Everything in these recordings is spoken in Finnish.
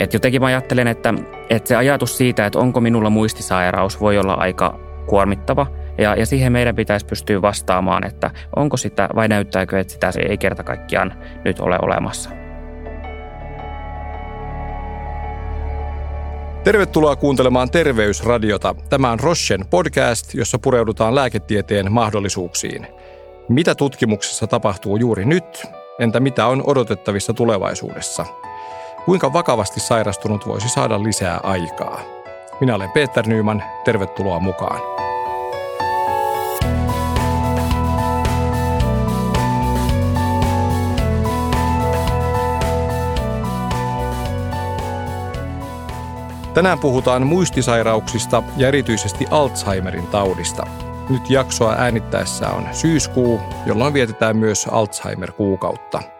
Et jotenkin mä ajattelen, että, että se ajatus siitä, että onko minulla muistisairaus, voi olla aika kuormittava. Ja, ja siihen meidän pitäisi pystyä vastaamaan, että onko sitä vai näyttääkö, että sitä ei kerta kaikkiaan nyt ole olemassa. Tervetuloa kuuntelemaan Terveysradiota. Tämä on Rochen podcast, jossa pureudutaan lääketieteen mahdollisuuksiin. Mitä tutkimuksessa tapahtuu juuri nyt? Entä mitä on odotettavissa tulevaisuudessa? Kuinka vakavasti sairastunut voisi saada lisää aikaa? Minä olen Peter Nyman, tervetuloa mukaan. Tänään puhutaan muistisairauksista ja erityisesti Alzheimerin taudista. Nyt jaksoa äänittäessä on syyskuu, jolloin vietetään myös Alzheimer-kuukautta.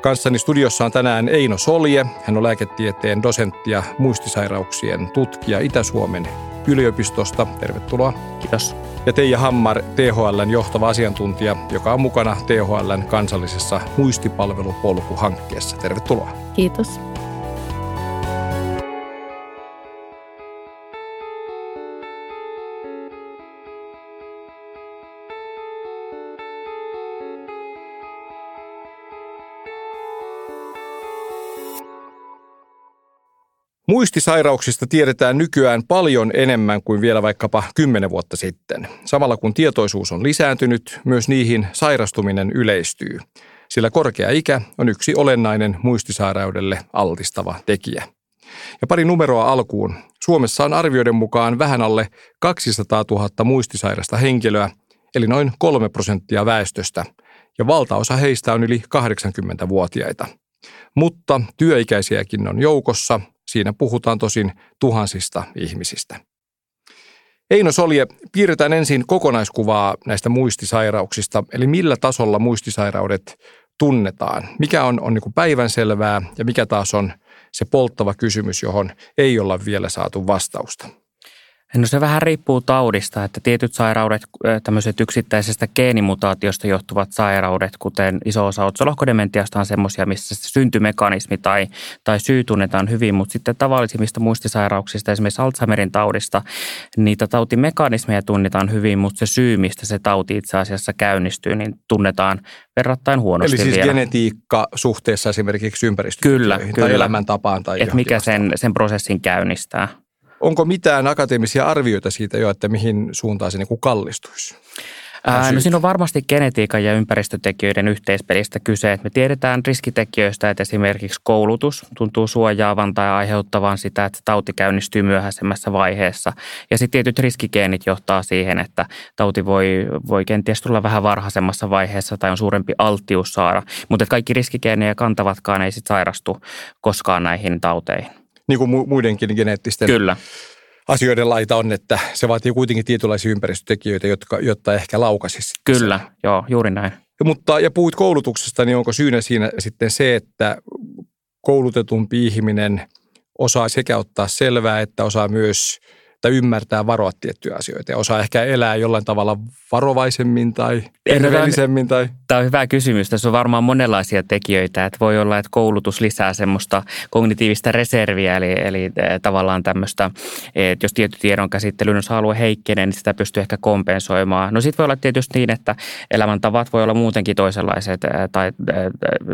Kanssani studiossa on tänään Eino Solje. Hän on lääketieteen dosentti ja muistisairauksien tutkija Itä-Suomen yliopistosta. Tervetuloa. Kiitos. Ja Teija Hammar, THLn johtava asiantuntija, joka on mukana THLn kansallisessa muistipalvelupolku-hankkeessa. Tervetuloa. Kiitos. Muistisairauksista tiedetään nykyään paljon enemmän kuin vielä vaikkapa kymmenen vuotta sitten. Samalla kun tietoisuus on lisääntynyt, myös niihin sairastuminen yleistyy, sillä korkea ikä on yksi olennainen muistisairaudelle altistava tekijä. Ja pari numeroa alkuun. Suomessa on arvioiden mukaan vähän alle 200 000 muistisairasta henkilöä, eli noin 3 prosenttia väestöstä, ja valtaosa heistä on yli 80-vuotiaita. Mutta työikäisiäkin on joukossa, Siinä puhutaan tosin tuhansista ihmisistä. Eino Solje, piirretään ensin kokonaiskuvaa näistä muistisairauksista, eli millä tasolla muistisairaudet tunnetaan. Mikä on, on niin päivänselvää ja mikä taas on se polttava kysymys, johon ei olla vielä saatu vastausta. No se vähän riippuu taudista, että tietyt sairaudet, tämmöiset yksittäisestä geenimutaatiosta johtuvat sairaudet, kuten iso osa otsolohkodementiasta on semmoisia, missä se syntymekanismi tai, tai syy tunnetaan hyvin, mutta sitten tavallisimmista muistisairauksista, esimerkiksi Alzheimerin taudista, niitä tautimekanismeja tunnetaan hyvin, mutta se syy, mistä se tauti itse asiassa käynnistyy, niin tunnetaan verrattain huonosti Eli siis vielä. genetiikka suhteessa esimerkiksi ympäristöön kyllä, tai kyllä. elämäntapaan tai että mikä sen, sen prosessin käynnistää. Onko mitään akateemisia arvioita siitä jo, että mihin suuntaan se niin kuin kallistuisi? Ää, no siinä on varmasti genetiikan ja ympäristötekijöiden yhteispelistä kyse. Että me tiedetään riskitekijöistä, että esimerkiksi koulutus tuntuu suojaavan tai aiheuttavan sitä, että tauti käynnistyy myöhäisemmässä vaiheessa. Ja sitten tietyt riskigeenit johtaa siihen, että tauti voi, voi kenties tulla vähän varhaisemmassa vaiheessa tai on suurempi alttius saada. Mutta kaikki riskigeenejä kantavatkaan ei sitten sairastu koskaan näihin tauteihin niin kuin muidenkin geneettisten Kyllä. asioiden laita on, että se vaatii kuitenkin tietynlaisia ympäristötekijöitä, jotka, jotta ehkä laukasisi. Kyllä, sen. joo, juuri näin. Ja, mutta, ja puhuit koulutuksesta, niin onko syynä siinä sitten se, että koulutetumpi ihminen osaa sekä ottaa selvää, että osaa myös – tai ymmärtää varoa tiettyjä asioita ja osaa ehkä elää jollain tavalla varovaisemmin tai terveellisemmin? Tai... Tämä on hyvä kysymys. Tässä on varmaan monenlaisia tekijöitä. Että voi olla, että koulutus lisää semmoista kognitiivista reserviä, eli, eli eh, tavallaan tämmöistä, että jos tietty tiedon käsittelyn osa-alue heikkenee, niin sitä pystyy ehkä kompensoimaan. No sitten voi olla tietysti niin, että elämäntavat voi olla muutenkin toisenlaiset eh, tai,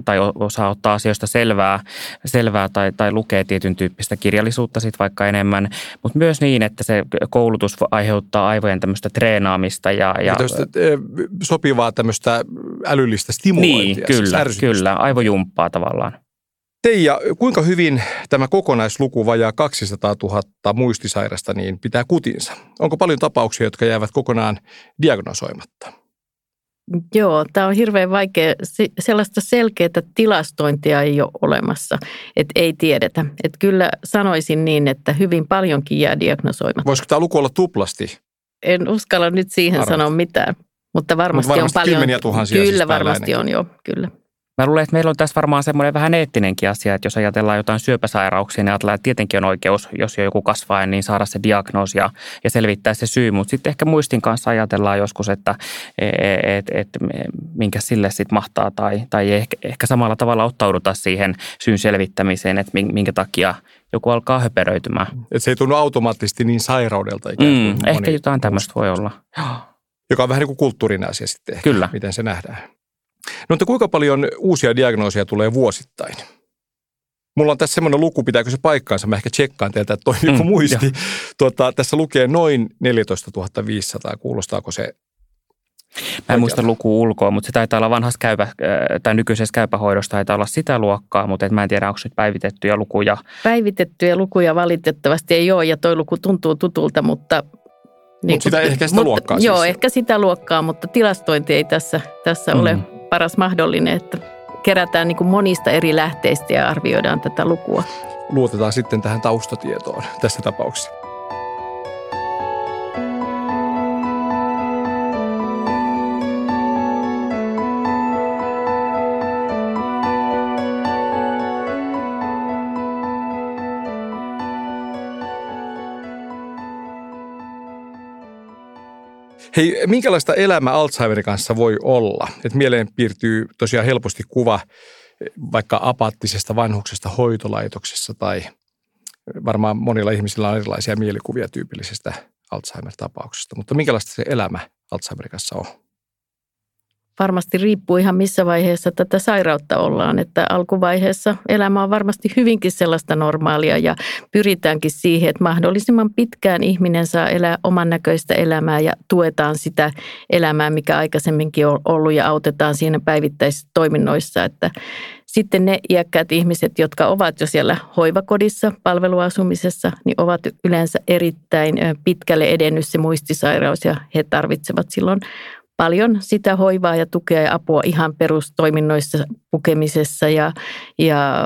tai osaa ottaa asioista selvää, selvää tai, tai lukee tietyn tyyppistä kirjallisuutta sitten vaikka enemmän, mutta myös niin, että että se koulutus aiheuttaa aivojen tämmöistä treenaamista. Ja, ja, ja e, sopivaa tämmöistä älyllistä stimulointia. Niin, siis kyllä, siis kyllä, aivojumppaa tavallaan. Teija, kuinka hyvin tämä kokonaisluku vajaa 200 000 muistisairasta niin pitää kutinsa? Onko paljon tapauksia, jotka jäävät kokonaan diagnosoimatta? Joo, tämä on hirveän vaikea. Sellaista selkeää tilastointia ei ole olemassa, että ei tiedetä. Että kyllä sanoisin niin, että hyvin paljonkin jää diagnosoimatta. Voisiko tämä luku olla tuplasti? En uskalla nyt siihen Arvat. sanoa mitään, mutta varmasti, Mut varmasti on paljon. kymmeniä tuhansia Kyllä siis varmasti on, joo, kyllä. Mä luulen, että meillä on tässä varmaan semmoinen vähän eettinenkin asia, että jos ajatellaan jotain syöpäsairauksia, niin ajatellaan, että tietenkin on oikeus, jos jo joku kasvaa, niin saada se diagnoosi ja, ja selvittää se syy. Mutta sitten ehkä muistin kanssa ajatellaan joskus, että et, et, et, minkä sille sitten mahtaa tai, tai ehkä, ehkä samalla tavalla ottauduta siihen syyn selvittämiseen, että minkä takia joku alkaa höperöitymään. Et se ei tunnu automaattisesti niin sairaudelta ikään kuin. Mm, ehkä jotain tämmöistä voi olla. Joka on vähän niin kuin kulttuurinen asia sitten ehkä, Kyllä. miten se nähdään. No mutta kuinka paljon uusia diagnoosia tulee vuosittain? Mulla on tässä semmoinen luku, pitääkö se paikkaansa? Mä ehkä tsekkaan teiltä, että toimiiko mm, muisti. Tuota, tässä lukee noin 14 500. Kuulostaako se Mä en muista luku ulkoa, mutta se taitaa olla vanhassa käypä, äh, tai nykyisessä käypähoidossa taitaa olla sitä luokkaa, mutta mä en tiedä, onko nyt päivitettyjä lukuja. Päivitettyjä lukuja valitettavasti ei ole, ja toi luku tuntuu tutulta, mutta... Niin mutta sitä, ehkä sitä mutta, luokkaa Joo, siis. ehkä sitä luokkaa, mutta tilastointi ei tässä, tässä mm. ole paras mahdollinen, että kerätään niin kuin monista eri lähteistä ja arvioidaan tätä lukua. Luotetaan sitten tähän taustatietoon tässä tapauksessa. Hei, minkälaista elämä Alzheimerin kanssa voi olla? Et mieleen piirtyy tosiaan helposti kuva vaikka apaattisesta vanhuksesta hoitolaitoksessa tai varmaan monilla ihmisillä on erilaisia mielikuvia tyypillisestä Alzheimer-tapauksesta. Mutta minkälaista se elämä Alzheimerin kanssa on? Varmasti riippuu ihan missä vaiheessa tätä sairautta ollaan. Että alkuvaiheessa elämä on varmasti hyvinkin sellaista normaalia ja pyritäänkin siihen, että mahdollisimman pitkään ihminen saa elää oman näköistä elämää ja tuetaan sitä elämää, mikä aikaisemminkin on ollut ja autetaan siinä päivittäisissä toiminnoissa. Että sitten ne iäkkäät ihmiset, jotka ovat jo siellä hoivakodissa palveluasumisessa, niin ovat yleensä erittäin pitkälle edennyt se muistisairaus ja he tarvitsevat silloin paljon sitä hoivaa ja tukea ja apua ihan perustoiminnoissa, pukemisessa ja, ja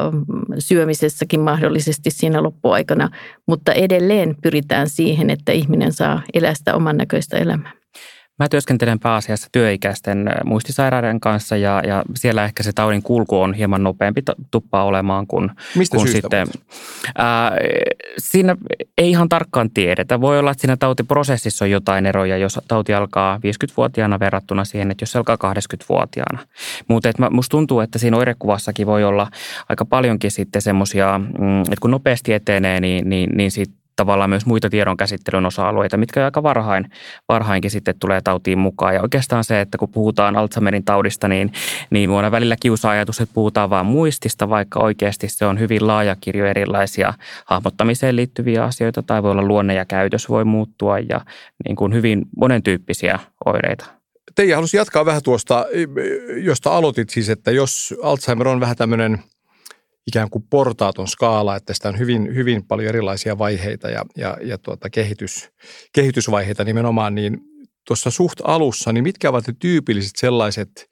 syömisessäkin mahdollisesti siinä loppuaikana. Mutta edelleen pyritään siihen, että ihminen saa elää sitä oman näköistä elämää. Mä työskentelen pääasiassa työikäisten muistisairaiden kanssa ja, ja siellä ehkä se taudin kulku on hieman nopeampi tuppaa olemaan kuin, Mistä kuin sitten. Ää, siinä ei ihan tarkkaan tiedetä. Voi olla, että siinä tautiprosessissa on jotain eroja, jos tauti alkaa 50-vuotiaana verrattuna siihen, että jos se alkaa 80-vuotiaana. Mutta musta tuntuu, että siinä oirekuvassakin voi olla aika paljonkin sitten semmoisia, mm, että kun nopeasti etenee, niin, niin, niin sit tavallaan myös muita tiedonkäsittelyn osa-alueita, mitkä aika varhain, varhainkin sitten tulee tautiin mukaan. Ja oikeastaan se, että kun puhutaan Alzheimerin taudista, niin, niin muona välillä kiusa-ajatus, että puhutaan vain muistista, vaikka oikeasti se on hyvin laaja kirjo erilaisia hahmottamiseen liittyviä asioita, tai voi olla luonne ja käytös voi muuttua ja niin kuin hyvin monentyyppisiä oireita. Teija halusi jatkaa vähän tuosta, josta aloitit siis, että jos Alzheimer on vähän tämmöinen – ikään kuin portaaton skaala, että sitä on hyvin, hyvin paljon erilaisia vaiheita ja, ja, ja tuota kehitys, kehitysvaiheita nimenomaan, niin tuossa suht alussa, niin mitkä ovat ne tyypilliset sellaiset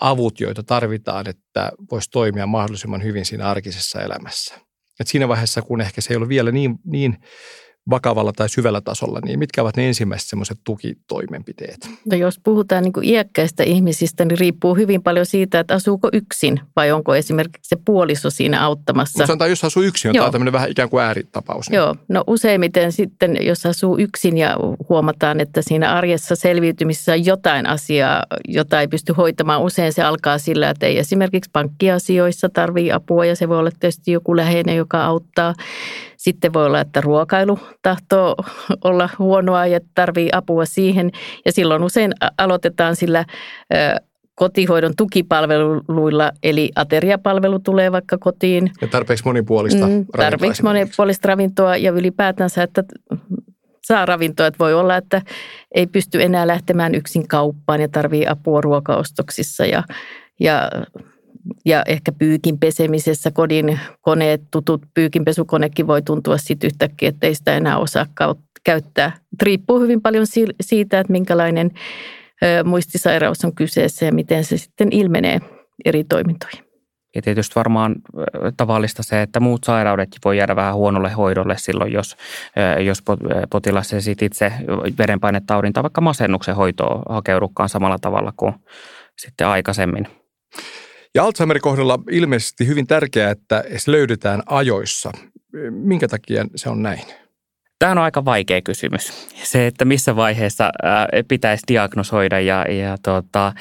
avut, joita tarvitaan, että voisi toimia mahdollisimman hyvin siinä arkisessa elämässä? Et siinä vaiheessa, kun ehkä se ei ole vielä niin, niin vakavalla tai syvällä tasolla, niin mitkä ovat ne ensimmäiset semmoiset tukitoimenpiteet? No jos puhutaan niin kuin iäkkäistä ihmisistä, niin riippuu hyvin paljon siitä, että asuuko yksin vai onko esimerkiksi se puoliso siinä auttamassa. Mutta sanotaan, jos asuu yksin, on tämä tämmöinen vähän ikään kuin ääritapaus. Niin. Joo, no useimmiten sitten, jos asuu yksin ja huomataan, että siinä arjessa selviytymisessä on jotain asiaa, jota ei pysty hoitamaan, usein se alkaa sillä, että ei esimerkiksi pankkiasioissa tarvii apua ja se voi olla tietysti joku läheinen, joka auttaa. Sitten voi olla, että ruokailu tahtoo olla huonoa ja tarvii apua siihen. Ja silloin usein aloitetaan sillä kotihoidon tukipalveluilla, eli ateriapalvelu tulee vaikka kotiin. Ja tarpeeksi monipuolista mm, Tarpeeksi monipuolista ravintoa ja ylipäätänsä, että saa ravintoa. Että voi olla, että ei pysty enää lähtemään yksin kauppaan ja tarvii apua ruokaostoksissa ja, ja ja ehkä pyykin pesemisessä kodin koneet, tutut pyykinpesukonekin voi tuntua sitten yhtäkkiä, että ei sitä enää osaa käyttää. Riippuu hyvin paljon siitä, että minkälainen muistisairaus on kyseessä ja miten se sitten ilmenee eri toimintoihin. Ja tietysti varmaan tavallista se, että muut sairaudet voi jäädä vähän huonolle hoidolle silloin, jos, jos potilas ei sit itse verenpainetaudin tai vaikka masennuksen hoitoon hakeudukaan samalla tavalla kuin sitten aikaisemmin. Ja Alzheimerin kohdalla ilmeisesti hyvin tärkeää, että se löydetään ajoissa. Minkä takia se on näin? Tämä on aika vaikea kysymys. Se, että missä vaiheessa pitäisi diagnosoida ja, ja tuota,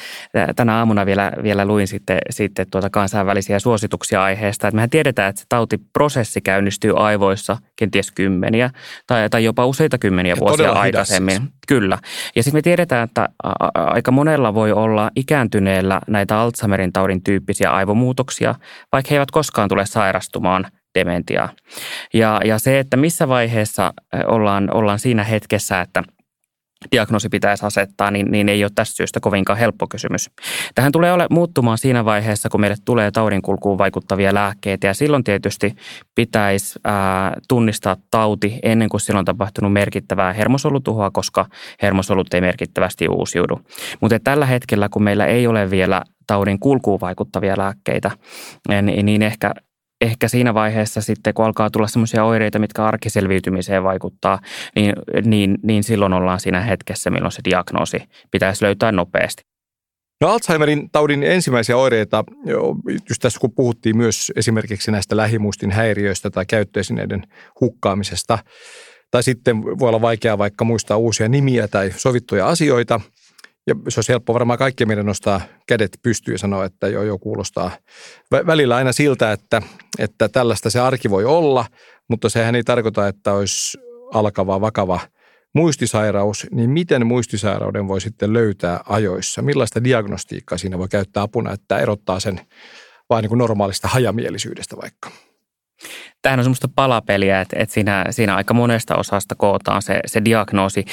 tänä aamuna vielä, vielä luin sitten, sitten tuota kansainvälisiä suosituksia aiheesta. Että mehän tiedetään, että se tautiprosessi käynnistyy aivoissa kenties kymmeniä tai, tai jopa useita kymmeniä ja vuosia aikaisemmin. Siis. Kyllä. Ja sitten me tiedetään, että aika monella voi olla ikääntyneellä näitä Alzheimerin taudin tyyppisiä aivomuutoksia, vaikka he eivät koskaan tule sairastumaan dementiaa. Ja, ja se, että missä vaiheessa ollaan, ollaan siinä hetkessä, että diagnoosi pitäisi asettaa, niin, niin ei ole tästä syystä kovinkaan helppo kysymys. Tähän tulee ole muuttumaan siinä vaiheessa, kun meille tulee taudinkulkuun vaikuttavia lääkkeitä ja silloin tietysti pitäisi ää, tunnistaa tauti ennen kuin silloin on tapahtunut merkittävää hermosolutuhoa, koska hermosolut ei merkittävästi uusiudu. Mutta tällä hetkellä, kun meillä ei ole vielä taudin kulkuun vaikuttavia lääkkeitä, niin, niin ehkä ehkä siinä vaiheessa sitten, kun alkaa tulla sellaisia oireita, mitkä arkiselviytymiseen vaikuttaa, niin, niin, niin silloin ollaan siinä hetkessä, milloin se diagnoosi pitäisi löytää nopeasti. No Alzheimerin taudin ensimmäisiä oireita, just tässä kun puhuttiin myös esimerkiksi näistä lähimuistin häiriöistä tai käyttöesineiden hukkaamisesta, tai sitten voi olla vaikeaa vaikka muistaa uusia nimiä tai sovittuja asioita – ja se olisi helppo varmaan kaikkien meidän nostaa kädet pystyyn ja sanoa, että joo, joo, kuulostaa välillä aina siltä, että, että tällaista se arki voi olla, mutta sehän ei tarkoita, että olisi alkava, vakava muistisairaus, niin miten muistisairauden voi sitten löytää ajoissa? Millaista diagnostiikkaa siinä voi käyttää apuna, että erottaa sen vain niin kuin normaalista hajamielisyydestä vaikka? Tämähän on semmoista palapeliä, että, että siinä, siinä aika monesta osasta kootaan se, se diagnoosi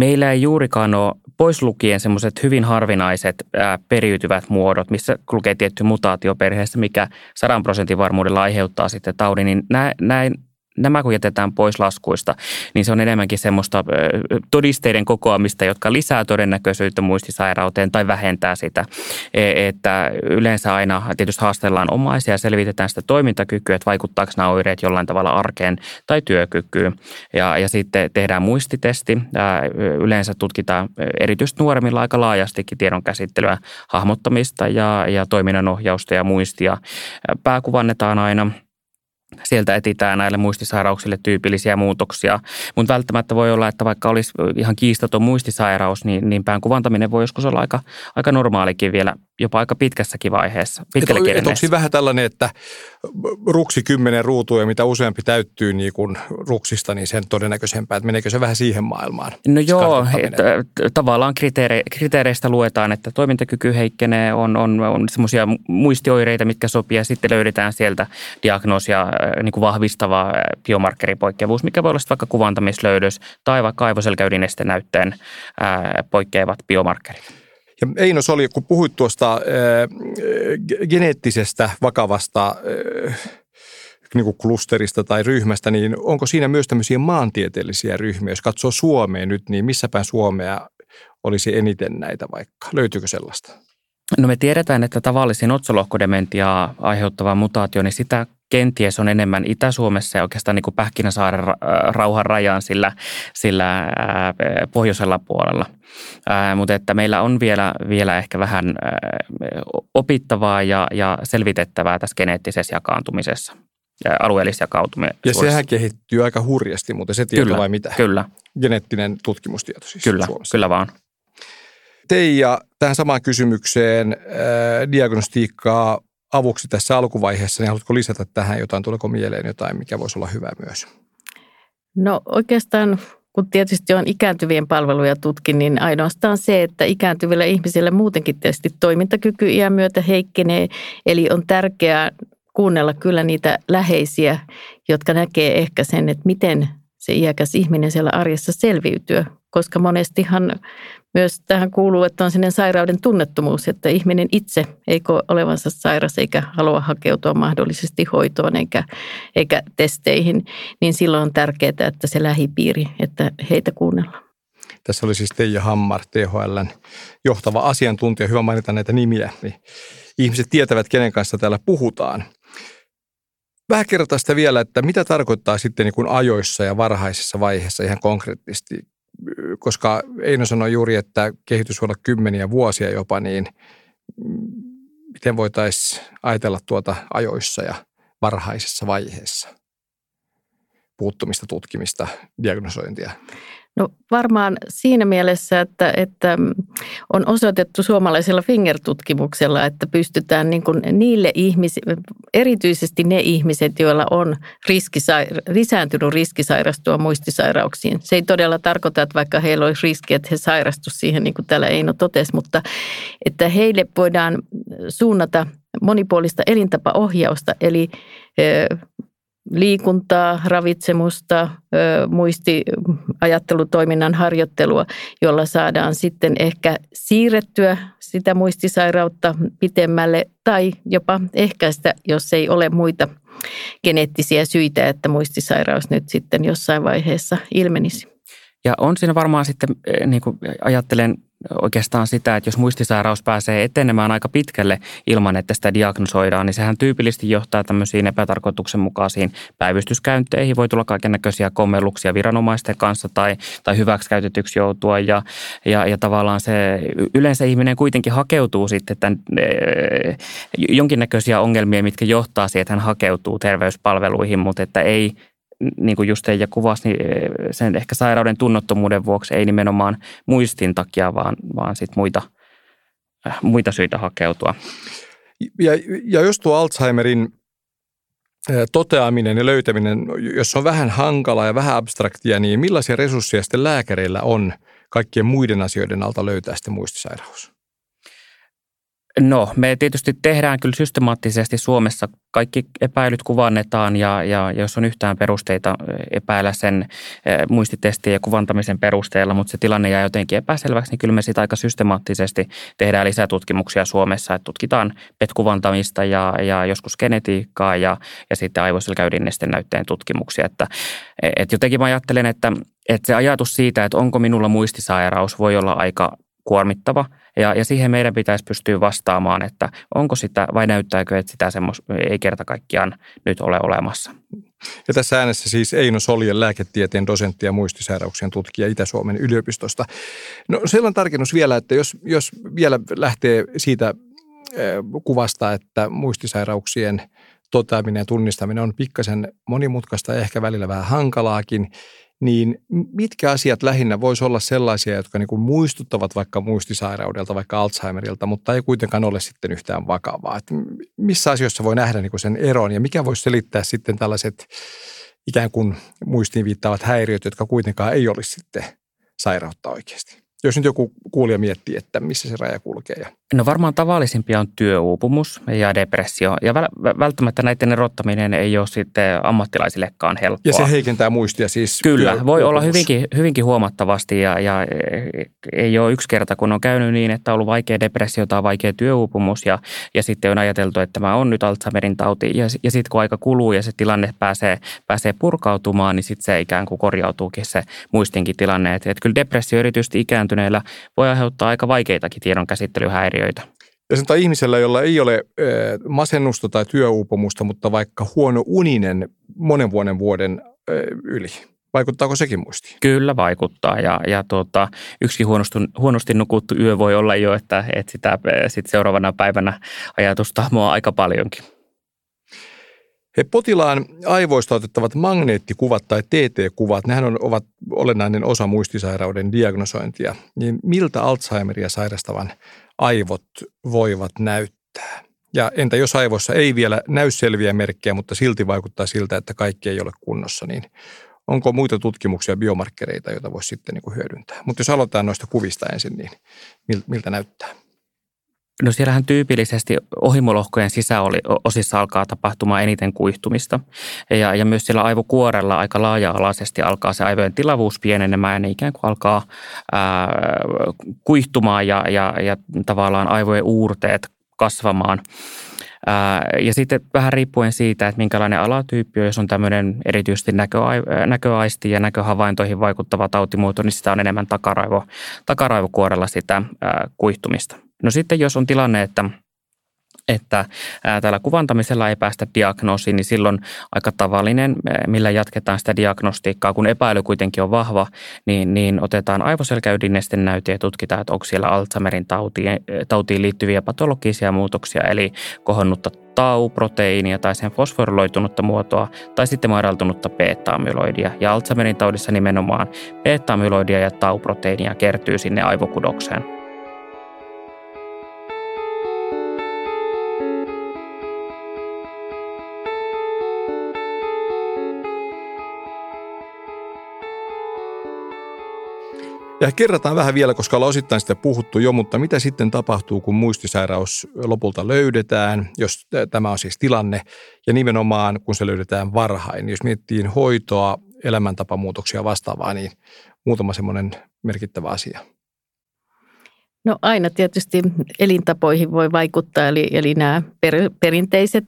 meillä ei juurikaan ole pois lukien semmoiset hyvin harvinaiset ää, periytyvät muodot, missä kulkee tietty mutaatio perheessä, mikä 100 prosentin varmuudella aiheuttaa sitten taudin, niin näin, nämä kun jätetään pois laskuista, niin se on enemmänkin semmoista todisteiden kokoamista, jotka lisää todennäköisyyttä muistisairauteen tai vähentää sitä. E, että yleensä aina tietysti haastellaan omaisia ja selvitetään sitä toimintakykyä, että vaikuttaako nämä oireet jollain tavalla arkeen tai työkykyyn. Ja, ja sitten tehdään muistitesti. Yleensä tutkitaan erityisesti nuoremmilla aika laajastikin tiedon käsittelyä, hahmottamista ja, ja toiminnanohjausta ja muistia. Pääkuvannetaan aina – sieltä etitään näille muistisairauksille tyypillisiä muutoksia. Mutta välttämättä voi olla, että vaikka olisi ihan kiistaton muistisairaus, niin, niin pään kuvantaminen voi joskus olla aika, aika normaalikin vielä jopa aika pitkässäkin vaiheessa. Et, et onko vähän tällainen, että ruksi kymmenen ruutua ja mitä useampi täyttyy niin kuin ruksista, niin sen todennäköisempää, että meneekö se vähän siihen maailmaan? No joo, että tavallaan kriteere, kriteereistä luetaan, että toimintakyky heikkenee, on, on, on semmoisia muistioireita, mitkä sopii ja sitten löydetään sieltä diagnoosia äh, niin kuin vahvistava äh, biomarkkeripoikkeavuus, mikä voi olla vaikka kuvantamislöydös tai vaikka aivoselkäydinestenäytteen ää, äh, poikkeavat biomarkkerit. Ja Eino oli, kun puhuit tuosta äh, geneettisestä vakavasta äh, niin kuin klusterista tai ryhmästä, niin onko siinä myös tämmöisiä maantieteellisiä ryhmiä? Jos katsoo Suomeen nyt, niin missäpä Suomea olisi eniten näitä vaikka? Löytyykö sellaista? No me tiedetään, että tavallisin otsolohkodementiaa aiheuttava mutaatio, niin sitä kenties on enemmän Itä-Suomessa ja oikeastaan niin kuin Pähkinäsaaren rauhan rajaan sillä, sillä pohjoisella puolella. Ää, mutta että meillä on vielä, vielä ehkä vähän ää, opittavaa ja, ja selvitettävää tässä geneettisessä jakaantumisessa ja alueellisessa jakautumisessa. Ja sehän kehittyy aika hurjasti, mutta se tieto kyllä, vai mitä? Kyllä. Geneettinen tutkimustieto siis Kyllä, Suomessa. kyllä vaan. Teija, tähän samaan kysymykseen äh, diagnostiikkaa avuksi tässä alkuvaiheessa, niin haluatko lisätä tähän jotain, tuleeko mieleen jotain, mikä voisi olla hyvä myös? No oikeastaan kun tietysti on ikääntyvien palveluja tutkin, niin ainoastaan se, että ikääntyvillä ihmisillä muutenkin tietysti toimintakyky iän myötä heikkenee. Eli on tärkeää kuunnella kyllä niitä läheisiä, jotka näkee ehkä sen, että miten se iäkäs ihminen siellä arjessa selviytyy. Koska monestihan myös tähän kuuluu, että on sinne sairauden tunnettomuus, että ihminen itse ei koe olevansa sairas eikä halua hakeutua mahdollisesti hoitoon eikä, eikä testeihin, niin silloin on tärkeää, että se lähipiiri, että heitä kuunnellaan. Tässä oli siis Teija Hammar, THLn johtava asiantuntija. Hyvä mainita näitä nimiä, niin ihmiset tietävät, kenen kanssa täällä puhutaan. Vähän kertaa sitä vielä, että mitä tarkoittaa sitten niin kuin ajoissa ja varhaisessa vaiheessa ihan konkreettisesti koska Eino sanoi juuri, että kehitys voi olla kymmeniä vuosia jopa, niin miten voitaisiin ajatella tuota ajoissa ja varhaisessa vaiheessa? Puuttumista, tutkimista, diagnosointia. No varmaan siinä mielessä, että, että on osoitettu suomalaisella Finger-tutkimuksella, että pystytään niin kuin niille ihmisille, erityisesti ne ihmiset, joilla on riskisaira- lisääntynyt riski sairastua muistisairauksiin. Se ei todella tarkoita, että vaikka heillä olisi riski, että he sairastu siihen, niin kuin täällä Eino totesi, mutta että heille voidaan suunnata monipuolista elintapaohjausta, eli liikuntaa, ravitsemusta, muistiajattelutoiminnan harjoittelua, jolla saadaan sitten ehkä siirrettyä sitä muistisairautta pitemmälle tai jopa ehkäistä, jos ei ole muita geneettisiä syitä, että muistisairaus nyt sitten jossain vaiheessa ilmenisi. Ja on siinä varmaan sitten, niin kuin ajattelen oikeastaan sitä, että jos muistisairaus pääsee etenemään aika pitkälle ilman, että sitä diagnosoidaan, niin sehän tyypillisesti johtaa tämmöisiin epätarkoituksenmukaisiin päivystyskäynteihin. Voi tulla kaiken näköisiä kommelluksia viranomaisten kanssa tai, tai hyväksikäytetyksi joutua ja, ja, ja tavallaan se yleensä ihminen kuitenkin hakeutuu sitten tämän, jonkinnäköisiä ongelmia, mitkä johtaa siihen, että hän hakeutuu terveyspalveluihin, mutta että ei niin kuin just ja kuvasi, niin eh, sen ehkä sairauden tunnottomuuden vuoksi ei nimenomaan muistin takia, vaan, vaan sit muita, äh, muita syitä hakeutua. Ja, ja jos tuo Alzheimerin eh, toteaminen ja löytäminen, jos on vähän hankala ja vähän abstraktia, niin millaisia resursseja sitten lääkäreillä on kaikkien muiden asioiden alta löytää sitten muistisairaus? No, me tietysti tehdään kyllä systemaattisesti Suomessa. Kaikki epäilyt kuvannetaan ja, ja jos on yhtään perusteita epäillä sen muistitestien ja kuvantamisen perusteella, mutta se tilanne jää jotenkin epäselväksi, niin kyllä me sitä aika systemaattisesti tehdään lisätutkimuksia Suomessa. Että tutkitaan PET-kuvantamista ja, ja joskus genetiikkaa ja, ja sitten aivoselkäydinnesten näytteen tutkimuksia. Että, et jotenkin mä ajattelen, että, että se ajatus siitä, että onko minulla muistisairaus, voi olla aika kuormittava – ja, ja siihen meidän pitäisi pystyä vastaamaan, että onko sitä vai näyttääkö, että sitä semmos, ei kerta kaikkiaan nyt ole olemassa. Ja tässä äänessä siis Eino Soljen lääketieteen dosentti ja muistisairauksien tutkija Itä-Suomen yliopistosta. No sellainen tarkennus vielä, että jos, jos vielä lähtee siitä kuvasta, että muistisairauksien toteaminen ja tunnistaminen on pikkasen monimutkaista ja ehkä välillä vähän hankalaakin, niin mitkä asiat lähinnä voisi olla sellaisia, jotka niin kuin muistuttavat vaikka muistisairaudelta, vaikka Alzheimerilta, mutta ei kuitenkaan ole sitten yhtään vakavaa. Että missä asioissa voi nähdä niin kuin sen eron ja mikä voisi selittää sitten tällaiset ikään kuin muistiin viittaavat häiriöt, jotka kuitenkaan ei olisi sitten sairautta oikeasti? Jos nyt joku kuulija miettii, että missä se raja kulkee. No varmaan tavallisimpia on työuupumus ja depressio. Ja välttämättä näiden erottaminen ei ole sitten ammattilaisillekaan helppoa. Ja se heikentää muistia siis? Kyllä, voi olla hyvinkin, hyvinkin huomattavasti ja, ja ei ole yksi kerta, kun on käynyt niin, että on ollut vaikea depressio tai vaikea työuupumus ja, ja sitten on ajateltu, että tämä on nyt Alzheimerin tauti. Ja, ja sitten kun aika kuluu ja se tilanne pääsee, pääsee purkautumaan, niin sitten se ikään kuin korjautuukin se muistinkin tilanne. Että, että kyllä depressio erityisesti ikään ikääntyneillä voi aiheuttaa aika vaikeitakin tiedonkäsittelyhäiriöitä. Ja sen ihmisellä, jolla ei ole masennusta tai työuupumusta, mutta vaikka huono uninen monen vuoden vuoden yli, Vaikuttaako sekin muistiin? Kyllä vaikuttaa ja, ja tuota, yksi huonosti, huonosti nukuttu yö voi olla jo, että, että sitä sit seuraavana päivänä ajatusta aika paljonkin. He potilaan aivoista otettavat magneettikuvat tai TT-kuvat, nehän on, ovat olennainen osa muistisairauden diagnosointia. Niin miltä Alzheimeria sairastavan aivot voivat näyttää? Ja entä jos aivoissa ei vielä näy selviä merkkejä, mutta silti vaikuttaa siltä, että kaikki ei ole kunnossa, niin onko muita tutkimuksia, biomarkkereita, joita voisi sitten niin hyödyntää? Mutta jos aloitetaan noista kuvista ensin, niin miltä näyttää? No siellähän tyypillisesti ohimolohkojen sisäosissa alkaa tapahtumaan eniten kuihtumista. Ja, ja myös siellä aivokuorella aika laaja-alaisesti alkaa se aivojen tilavuus pienenemään ja ne ikään kuin alkaa ää, kuihtumaan ja, ja, ja tavallaan aivojen uurteet kasvamaan. Ja sitten vähän riippuen siitä, että minkälainen alatyyppi on, jos on tämmöinen erityisesti näköa- näköaisti ja näköhavaintoihin vaikuttava tautimuoto, niin sitä on enemmän takaraivo, takaraivokuorella sitä kuihtumista. No sitten jos on tilanne, että että tällä kuvantamisella ei päästä diagnoosiin, niin silloin aika tavallinen, millä jatketaan sitä diagnostiikkaa, kun epäily kuitenkin on vahva, niin, niin otetaan aivoselkäydinnesten näyte ja tutkitaan, että onko siellä Alzheimerin tautiin, tautiin liittyviä patologisia muutoksia, eli kohonnutta tau-proteiinia tai sen fosforiloitunutta muotoa tai sitten madaltunutta beta-amyloidia. Ja Alzheimerin taudissa nimenomaan beta-amyloidia ja tau-proteiinia kertyy sinne aivokudokseen. Ja kerrataan vähän vielä, koska ollaan osittain sitä puhuttu jo, mutta mitä sitten tapahtuu, kun muistisairaus lopulta löydetään, jos tämä on siis tilanne, ja nimenomaan kun se löydetään varhain. Jos miettii hoitoa, elämäntapamuutoksia vastaavaa, niin muutama semmoinen merkittävä asia. No aina tietysti elintapoihin voi vaikuttaa, eli, eli nämä per, perinteiset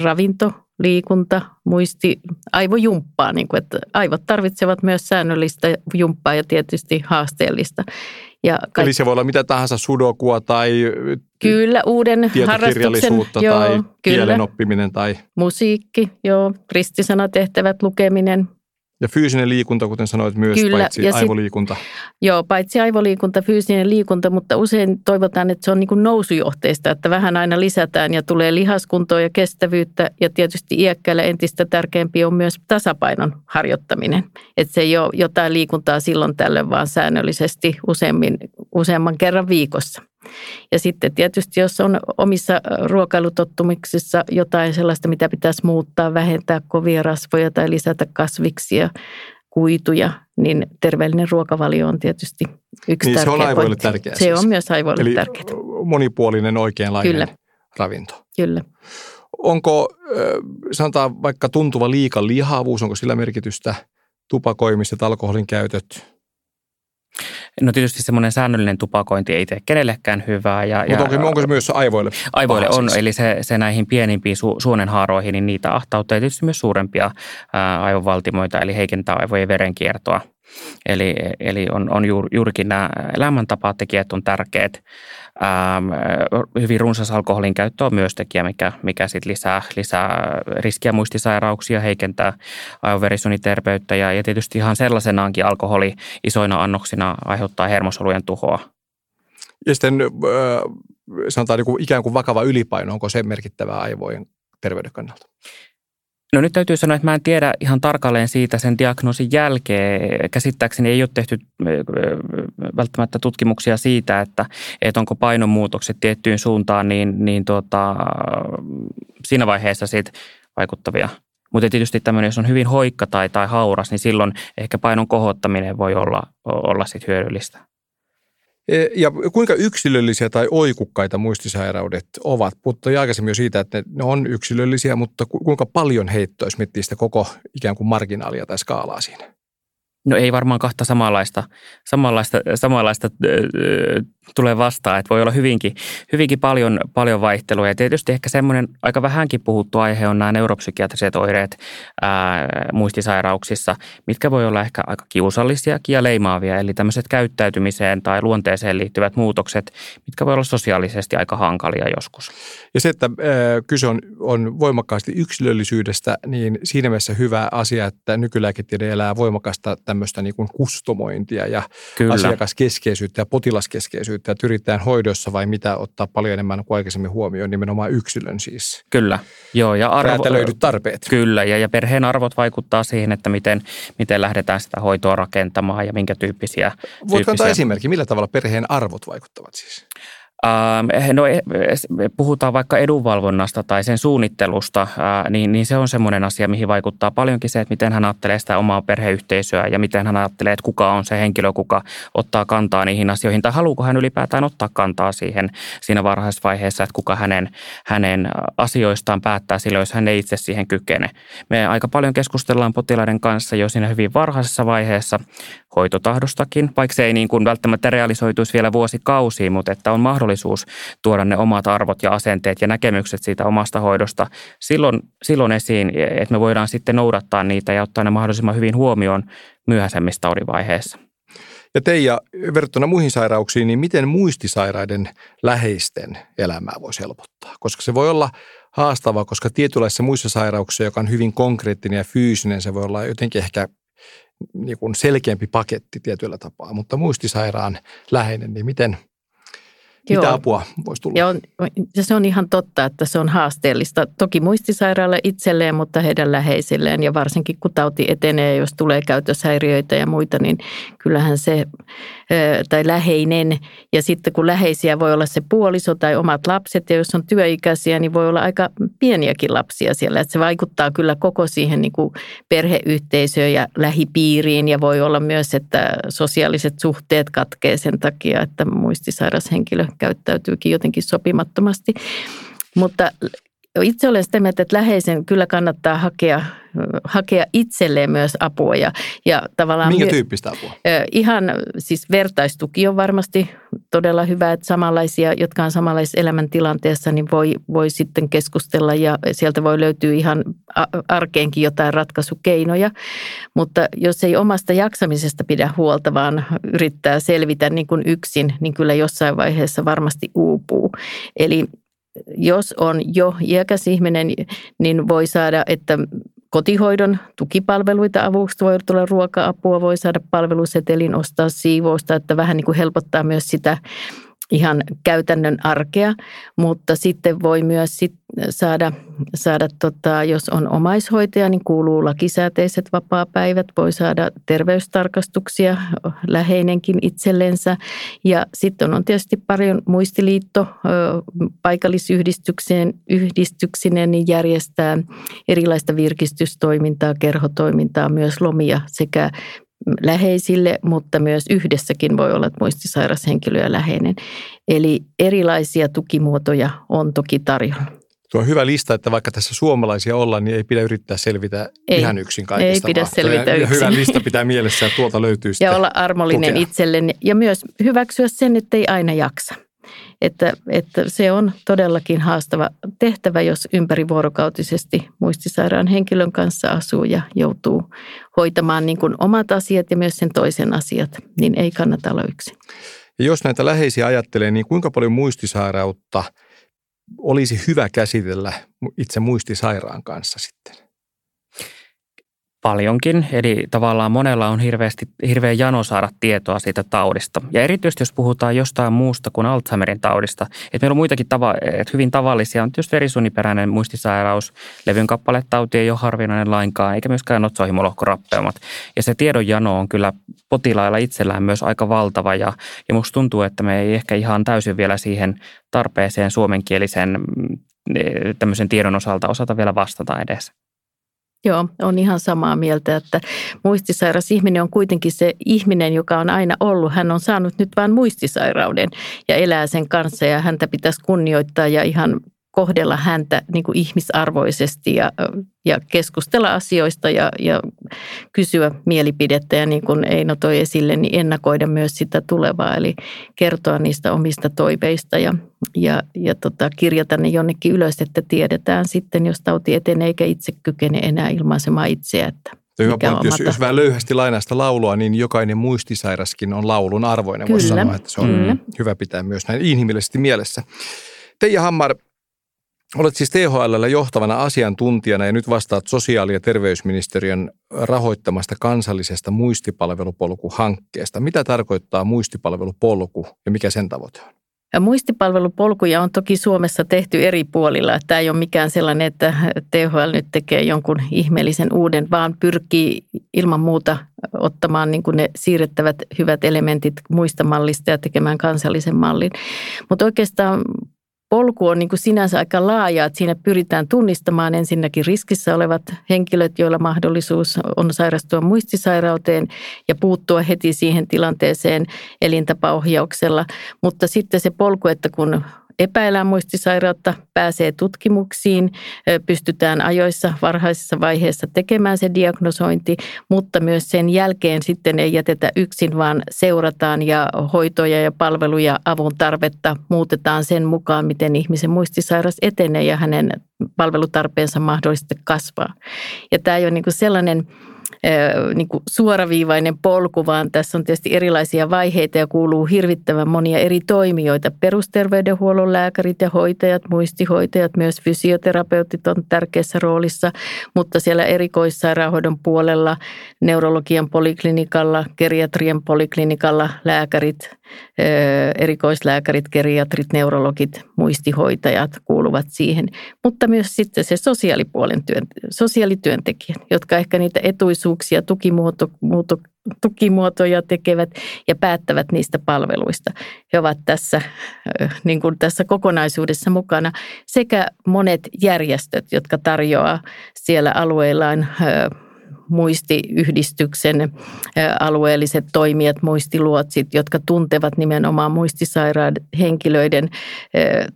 ravinto, liikunta, muisti, aivojumppaa, niin kuin, että aivot tarvitsevat myös säännöllistä jumppaa ja tietysti haasteellista. Ja kaikki, Eli se voi olla mitä tahansa sudokua tai kyllä, uuden tietokirjallisuutta joo, tai kyllä. kielen oppiminen. Tai... Musiikki, joo, ristisanatehtävät, lukeminen, ja fyysinen liikunta, kuten sanoit, myös Kyllä, paitsi ja aivoliikunta. Sit, joo, paitsi aivoliikunta, fyysinen liikunta, mutta usein toivotaan, että se on niin kuin nousujohteista, että vähän aina lisätään ja tulee lihaskuntoa ja kestävyyttä. Ja tietysti iäkkäillä entistä tärkeämpi on myös tasapainon harjoittaminen. Että se ei ole jotain liikuntaa silloin tällöin, vaan säännöllisesti useammin, useamman kerran viikossa. Ja sitten tietysti, jos on omissa ruokailutottumuksissa jotain sellaista, mitä pitäisi muuttaa, vähentää kovia rasvoja tai lisätä kasviksia, kuituja, niin terveellinen ruokavalio on tietysti yksi niin, tärkeä se on aivoille tärkeä. Se siis. on myös aivoille Eli tärkeää. monipuolinen oikeanlainen Kyllä. ravinto. Kyllä. Onko, sanotaan vaikka tuntuva liika lihavuus, onko sillä merkitystä tupakoimiset, alkoholin käytöt, No tietysti semmoinen säännöllinen tupakointi ei tee kenellekään hyvää. Ja, Mutta onko, onko se myös aivoille? Aivoille on, siis? eli se, se näihin pienimpiin su, suonenhaaroihin, niin niitä ahtauttaa tietysti myös suurempia ää, aivovaltimoita, eli heikentää aivojen verenkiertoa. Eli, eli on, on juur, juurikin nämä elämäntapatekijät on tärkeät. Ähm, hyvin runsas alkoholin käyttö on myös tekijä, mikä, mikä sit lisää, lisää riskiä muistisairauksia, heikentää aivoverisuoniterveyttä ja, ja tietysti ihan sellaisenaankin alkoholi isoina annoksina aiheuttaa hermosolujen tuhoa. Ja sitten äh, sanotaan niin ikään kuin vakava ylipaino, onko se merkittävää aivojen terveyden kannalta? No nyt täytyy sanoa, että mä en tiedä ihan tarkalleen siitä sen diagnoosin jälkeen. Käsittääkseni ei ole tehty välttämättä tutkimuksia siitä, että, että onko painomuutokset tiettyyn suuntaan niin, niin tuota, siinä vaiheessa siitä vaikuttavia. Mutta tietysti tämmöinen, jos on hyvin hoikka tai, tai hauras, niin silloin ehkä painon kohottaminen voi olla, olla sit hyödyllistä. E, ja kuinka yksilöllisiä tai oikukkaita muistisairaudet ovat? Puhuttui aikaisemmin jo siitä, että ne on yksilöllisiä, mutta kuinka paljon heittoa, sitä koko ikään kuin marginaalia tai skaalaa siinä? No ei varmaan kahta samanlaista, samanlaista, samanlaista tulee vastaan, että voi olla hyvinkin, hyvinkin paljon, paljon vaihtelua. Ja tietysti ehkä semmoinen aika vähänkin puhuttu aihe on nämä neuropsykiatriset oireet ää, muistisairauksissa, mitkä voi olla ehkä aika kiusallisiakin ja leimaavia. Eli tämmöiset käyttäytymiseen tai luonteeseen liittyvät muutokset, mitkä voi olla sosiaalisesti aika hankalia joskus. Ja se, että äh, kyse on, on voimakkaasti yksilöllisyydestä, niin siinä mielessä hyvä asia, että nykylääketiede elää voimakasta tämmöistä niin kuin kustomointia ja Kyllä. asiakaskeskeisyyttä ja potilaskeskeisyyttä, että yritetään hoidossa vai mitä ottaa paljon enemmän kuin aikaisemmin huomioon, nimenomaan yksilön siis. Kyllä, joo. Ja arvo, tarpeet. Kyllä, ja, ja perheen arvot vaikuttaa siihen, että miten, miten lähdetään sitä hoitoa rakentamaan ja minkä tyyppisiä. Voitko antaa esimerkki, millä tavalla perheen arvot vaikuttavat siis? Ähm, no, eh, puhutaan vaikka edunvalvonnasta tai sen suunnittelusta, äh, niin, niin se on semmoinen asia, mihin vaikuttaa paljonkin se, että miten hän ajattelee sitä omaa perheyhteisöä ja miten hän ajattelee, että kuka on se henkilö, kuka ottaa kantaa niihin asioihin tai haluuko hän ylipäätään ottaa kantaa siihen siinä varhaisessa vaiheessa, että kuka hänen, hänen asioistaan päättää silloin, jos hän ei itse siihen kykene. Me aika paljon keskustellaan potilaiden kanssa jo siinä hyvin varhaisessa vaiheessa hoitotahdostakin, vaikka se ei niin kuin välttämättä realisoituisi vielä vuosikausiin, mutta että on mahdollisuus tuoda ne omat arvot ja asenteet ja näkemykset siitä omasta hoidosta silloin, silloin esiin, että me voidaan sitten noudattaa niitä ja ottaa ne mahdollisimman hyvin huomioon myöhäisemmissä taudinvaiheissa. Ja Teija, verrattuna muihin sairauksiin, niin miten muistisairaiden läheisten elämää voisi helpottaa? Koska se voi olla haastavaa, koska tietynlaisissa muissa sairauksissa, joka on hyvin konkreettinen ja fyysinen, se voi olla jotenkin ehkä niin kuin selkeämpi paketti tietyllä tapaa. Mutta muistisairaan läheinen, niin miten – mitä Joo. apua voisi tulla? Ja se on ihan totta, että se on haasteellista. Toki muistisairaalle itselleen, mutta heidän läheisilleen. Ja varsinkin kun tauti etenee, jos tulee käytöshäiriöitä ja muita, niin kyllähän se, tai läheinen. Ja sitten kun läheisiä voi olla se puoliso tai omat lapset, ja jos on työikäisiä, niin voi olla aika pieniäkin lapsia siellä. Että se vaikuttaa kyllä koko siihen niin kuin perheyhteisöön ja lähipiiriin. Ja voi olla myös, että sosiaaliset suhteet katkee sen takia, että muistisairas henkilö käyttäytyykin jotenkin sopimattomasti. Mutta itse olen sitä mieltä, että läheisen kyllä kannattaa hakea, hakea itselleen myös apua. Ja, ja tavallaan Minkä tyyppistä apua? Ihan siis vertaistuki on varmasti todella hyvä, että samanlaisia, jotka on samanlaisessa elämäntilanteessa, niin voi, voi sitten keskustella ja sieltä voi löytyä ihan arkeenkin jotain ratkaisukeinoja. Mutta jos ei omasta jaksamisesta pidä huolta, vaan yrittää selvitä niin kuin yksin, niin kyllä jossain vaiheessa varmasti uupuu. Eli jos on jo iäkäs ihminen, niin voi saada, että kotihoidon tukipalveluita avuksi voi tulla ruoka-apua, voi saada palvelusetelin, ostaa siivousta, että vähän niin kuin helpottaa myös sitä ihan käytännön arkea, mutta sitten voi myös sit saada, saada tota, jos on omaishoitaja, niin kuuluu lakisääteiset vapaapäivät, voi saada terveystarkastuksia, läheinenkin itsellensä. Ja sitten on tietysti paljon muistiliitto paikallisyhdistykseen yhdistyksinen niin järjestää erilaista virkistystoimintaa, kerhotoimintaa, myös lomia sekä läheisille, mutta myös yhdessäkin voi olla muistisairas henkilö ja läheinen. Eli erilaisia tukimuotoja on toki tarjolla. Tuo on hyvä lista, että vaikka tässä suomalaisia ollaan, niin ei pidä yrittää selvitä ei, ihan yksin kaikista. Ei pidä selvitä yksin. Hyvä lista pitää mielessä ja tuolta löytyy Ja olla armollinen tukea. itsellen ja myös hyväksyä sen, että ei aina jaksa. Että, että se on todellakin haastava tehtävä, jos ympärivuorokautisesti muistisairaan henkilön kanssa asuu ja joutuu hoitamaan niin kuin omat asiat ja myös sen toisen asiat, niin ei kannata olla yksin. Ja jos näitä läheisiä ajattelee, niin kuinka paljon muistisairautta olisi hyvä käsitellä itse muistisairaan kanssa sitten? Paljonkin, eli tavallaan monella on hirveästi, hirveä jano saada tietoa siitä taudista. Ja erityisesti jos puhutaan jostain muusta kuin Alzheimerin taudista, että meillä on muitakin tava, että hyvin tavallisia, on tietysti verisuoniperäinen muistisairaus, levyn kappaletauti ei ole harvinainen lainkaan, eikä myöskään otsohimolohkorappeumat. Ja se tiedon jano on kyllä potilailla itsellään myös aika valtava, ja, ja musta tuntuu, että me ei ehkä ihan täysin vielä siihen tarpeeseen suomenkielisen mm, tämmöisen tiedon osalta osata vielä vastata edes. Joo, on ihan samaa mieltä, että muistisairas ihminen on kuitenkin se ihminen, joka on aina ollut. Hän on saanut nyt vain muistisairauden ja elää sen kanssa ja häntä pitäisi kunnioittaa ja ihan kohdella häntä niin kuin ihmisarvoisesti ja, ja keskustella asioista ja, ja kysyä mielipidettä ja niin kuin Eino toi esille, niin ennakoida myös sitä tulevaa, eli kertoa niistä omista toiveista ja, ja, ja tota, kirjata ne jonnekin ylös, että tiedetään sitten, jos tauti etenee eikä itse kykene enää ilmaisemaan itseä, että Hyvä pointti. Jos, jos vähän löyhästi lainaista laulua, niin jokainen muistisairaskin on laulun arvoinen. Voisi sanoa, että se on mm. hyvä pitää myös näin inhimillisesti mielessä. Teija Hammar, Olet siis THL johtavana asiantuntijana ja nyt vastaat sosiaali- ja terveysministeriön rahoittamasta kansallisesta muistipalvelupolkuhankkeesta. Mitä tarkoittaa muistipalvelupolku ja mikä sen tavoite on? Ja muistipalvelupolkuja on toki Suomessa tehty eri puolilla. Tämä ei ole mikään sellainen, että THL nyt tekee jonkun ihmeellisen uuden, vaan pyrkii ilman muuta ottamaan niin ne siirrettävät hyvät elementit muista mallista ja tekemään kansallisen mallin. Mutta oikeastaan polku on niin kuin sinänsä aika laaja, että siinä pyritään tunnistamaan ensinnäkin riskissä olevat henkilöt, joilla mahdollisuus on sairastua muistisairauteen ja puuttua heti siihen tilanteeseen elintapaohjauksella. Mutta sitten se polku, että kun epäillään muistisairautta, pääsee tutkimuksiin, pystytään ajoissa varhaisessa vaiheessa tekemään se diagnosointi, mutta myös sen jälkeen sitten ei jätetä yksin, vaan seurataan ja hoitoja ja palveluja, avun tarvetta muutetaan sen mukaan, miten ihmisen muistisairas etenee ja hänen palvelutarpeensa mahdollisesti kasvaa. Ja tämä ei ole niin sellainen niin kuin suoraviivainen polku, vaan tässä on tietysti erilaisia vaiheita ja kuuluu hirvittävän monia eri toimijoita. Perusterveydenhuollon lääkärit ja hoitajat, muistihoitajat, myös fysioterapeutit on tärkeässä roolissa, mutta siellä erikoissairaanhoidon puolella, neurologian poliklinikalla, geriatrian poliklinikalla lääkärit, erikoislääkärit, geriatrit, neurologit, muistihoitajat kuuluvat siihen, mutta myös sitten se sosiaalipuolen työn, sosiaalityöntekijät, jotka ehkä niitä etuisuuksia, tukimuoto, muuto, tukimuotoja tekevät ja päättävät niistä palveluista. He ovat tässä, niin kuin tässä kokonaisuudessa mukana sekä monet järjestöt, jotka tarjoaa siellä alueillaan muistiyhdistyksen alueelliset toimijat, muistiluotsit, jotka tuntevat nimenomaan muistisairaiden henkilöiden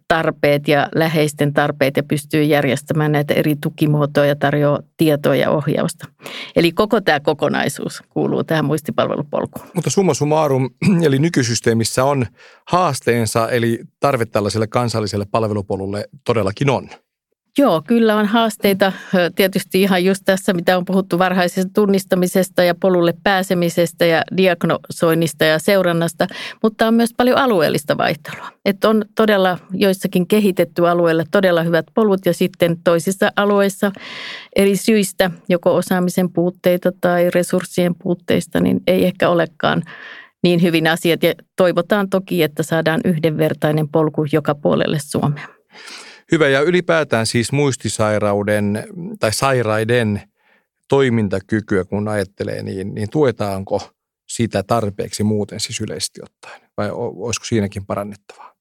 tarpeet ja läheisten tarpeet ja pystyy järjestämään näitä eri tukimuotoja, tarjoaa tietoa ja ohjausta. Eli koko tämä kokonaisuus kuuluu tähän muistipalvelupolkuun. Mutta summa summarum, eli nykysysteemissä on haasteensa, eli tarve tällaiselle kansalliselle palvelupolulle todellakin on. Joo, kyllä on haasteita tietysti ihan just tässä, mitä on puhuttu varhaisesta tunnistamisesta ja polulle pääsemisestä ja diagnosoinnista ja seurannasta, mutta on myös paljon alueellista vaihtelua. Että on todella joissakin kehitetty alueelle todella hyvät polut ja sitten toisissa alueissa eri syistä, joko osaamisen puutteita tai resurssien puutteista, niin ei ehkä olekaan niin hyvin asiat ja toivotaan toki, että saadaan yhdenvertainen polku joka puolelle Suomea. Hyvä ja ylipäätään siis muistisairauden tai sairaiden toimintakykyä, kun ajattelee, niin, niin tuetaanko sitä tarpeeksi muuten siis yleisesti ottaen? Vai olisiko siinäkin parannettavaa?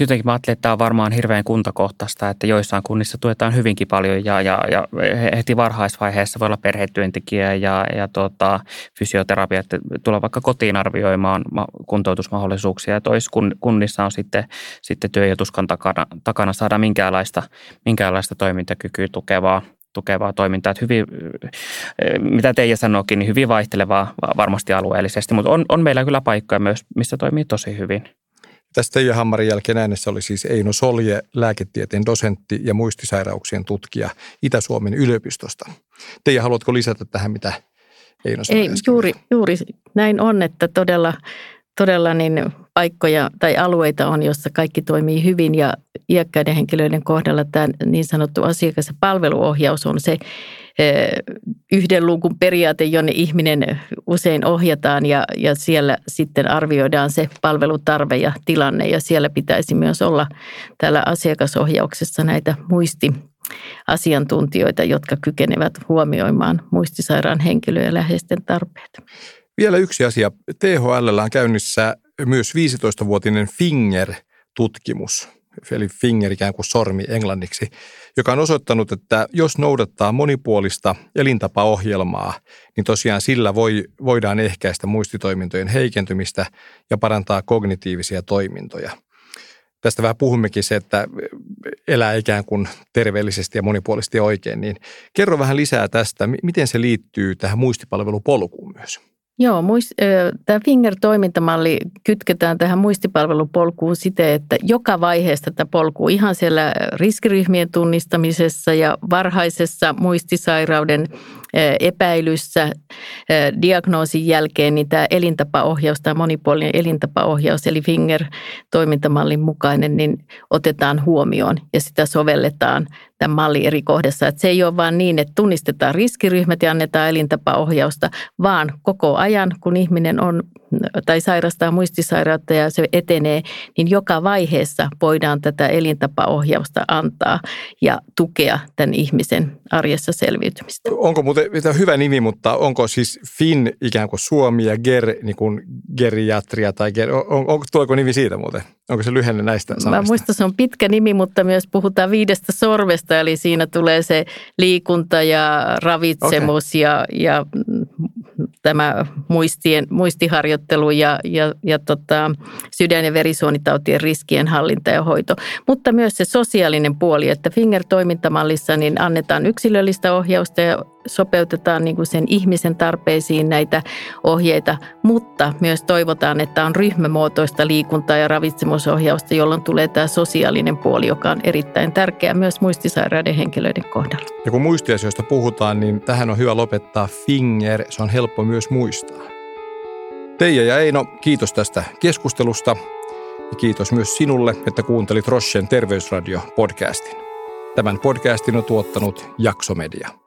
Jotenkin mä ajattelen, että tämä on varmaan hirveän kuntakohtaista, että joissain kunnissa tuetaan hyvinkin paljon ja, ja, ja heti varhaisvaiheessa voi olla perhetyöntekijä ja, ja tota, fysioterapia, että tulee vaikka kotiin arvioimaan kuntoutusmahdollisuuksia ja tois kunnissa on sitten, sitten työ ja tuskan takana, takana saada minkäänlaista, minkäänlaista toimintakykyä tukevaa tukevaa toimintaa. Että hyvin, mitä Teija sanoikin, niin hyvin vaihtelevaa varmasti alueellisesti, mutta on, on meillä kyllä paikkoja myös, missä toimii tosi hyvin. Tästä Teija Hammarin jälkeen äänessä oli siis Eino Solje, lääketieteen dosentti ja muistisairauksien tutkija Itä-Suomen yliopistosta. Teija, haluatko lisätä tähän, mitä Eino sanoi Ei, juuri, juuri näin on, että todella, todella niin paikkoja tai alueita on, jossa kaikki toimii hyvin ja iäkkäiden henkilöiden kohdalla tämä niin sanottu asiakas- ja palveluohjaus on se yhden luukun periaate, jonne ihminen usein ohjataan ja, ja siellä sitten arvioidaan se palvelutarve ja tilanne ja siellä pitäisi myös olla täällä asiakasohjauksessa näitä muisti asiantuntijoita, jotka kykenevät huomioimaan muistisairaan henkilön ja läheisten tarpeet. Vielä yksi asia. THL on käynnissä myös 15-vuotinen Finger-tutkimus, eli finger ikään kuin sormi englanniksi, joka on osoittanut, että jos noudattaa monipuolista elintapaohjelmaa, niin tosiaan sillä voi, voidaan ehkäistä muistitoimintojen heikentymistä ja parantaa kognitiivisia toimintoja. Tästä vähän puhummekin se, että elää ikään kuin terveellisesti ja monipuolisesti oikein, niin kerro vähän lisää tästä, miten se liittyy tähän muistipalvelupolkuun myös. Joo, muist, tämä Finger-toimintamalli kytketään tähän muistipalvelupolkuun siten, että joka vaiheessa tätä polkua ihan siellä riskiryhmien tunnistamisessa ja varhaisessa muistisairauden epäilyssä diagnoosin jälkeen, niin tämä elintapaohjaus, tämä monipuolinen elintapaohjaus, eli Finger-toimintamallin mukainen, niin otetaan huomioon ja sitä sovelletaan tämän mallin eri kohdassa. Että se ei ole vain niin, että tunnistetaan riskiryhmät ja annetaan elintapaohjausta, vaan koko ajan, kun ihminen on tai sairastaa muistisairautta ja se etenee, niin joka vaiheessa voidaan tätä elintapaohjausta antaa ja tukea tämän ihmisen arjessa selviytymistä. Onko muuten hyvä nimi, mutta onko siis FIN ikään kuin Suomi ja GER niin kuin geriatria tai GER, on, on, tuleeko nimi siitä muuten? Onko se lyhenne näistä sanoista? Mä muistan, se on pitkä nimi, mutta myös puhutaan viidestä sorvesta, eli siinä tulee se liikunta ja ravitsemus okay. ja, ja tämä muistien, muistiharjoittelu ja, ja, ja tota, sydän- ja verisuonitautien riskien hallinta ja hoito. Mutta myös se sosiaalinen puoli, että Finger-toimintamallissa niin annetaan yksilöllistä ohjausta ja sopeutetaan niin kuin sen ihmisen tarpeisiin näitä ohjeita, mutta myös toivotaan, että on ryhmämuotoista liikuntaa ja ravitsemusohjausta, jolloin tulee tämä sosiaalinen puoli, joka on erittäin tärkeä myös muistisairaiden henkilöiden kohdalla. Ja kun muistiasioista puhutaan, niin tähän on hyvä lopettaa finger, se on helppo myös muistaa. Teija ja Eino, kiitos tästä keskustelusta. Ja kiitos myös sinulle, että kuuntelit Rochen terveysradio-podcastin. Tämän podcastin on tuottanut Jaksomedia.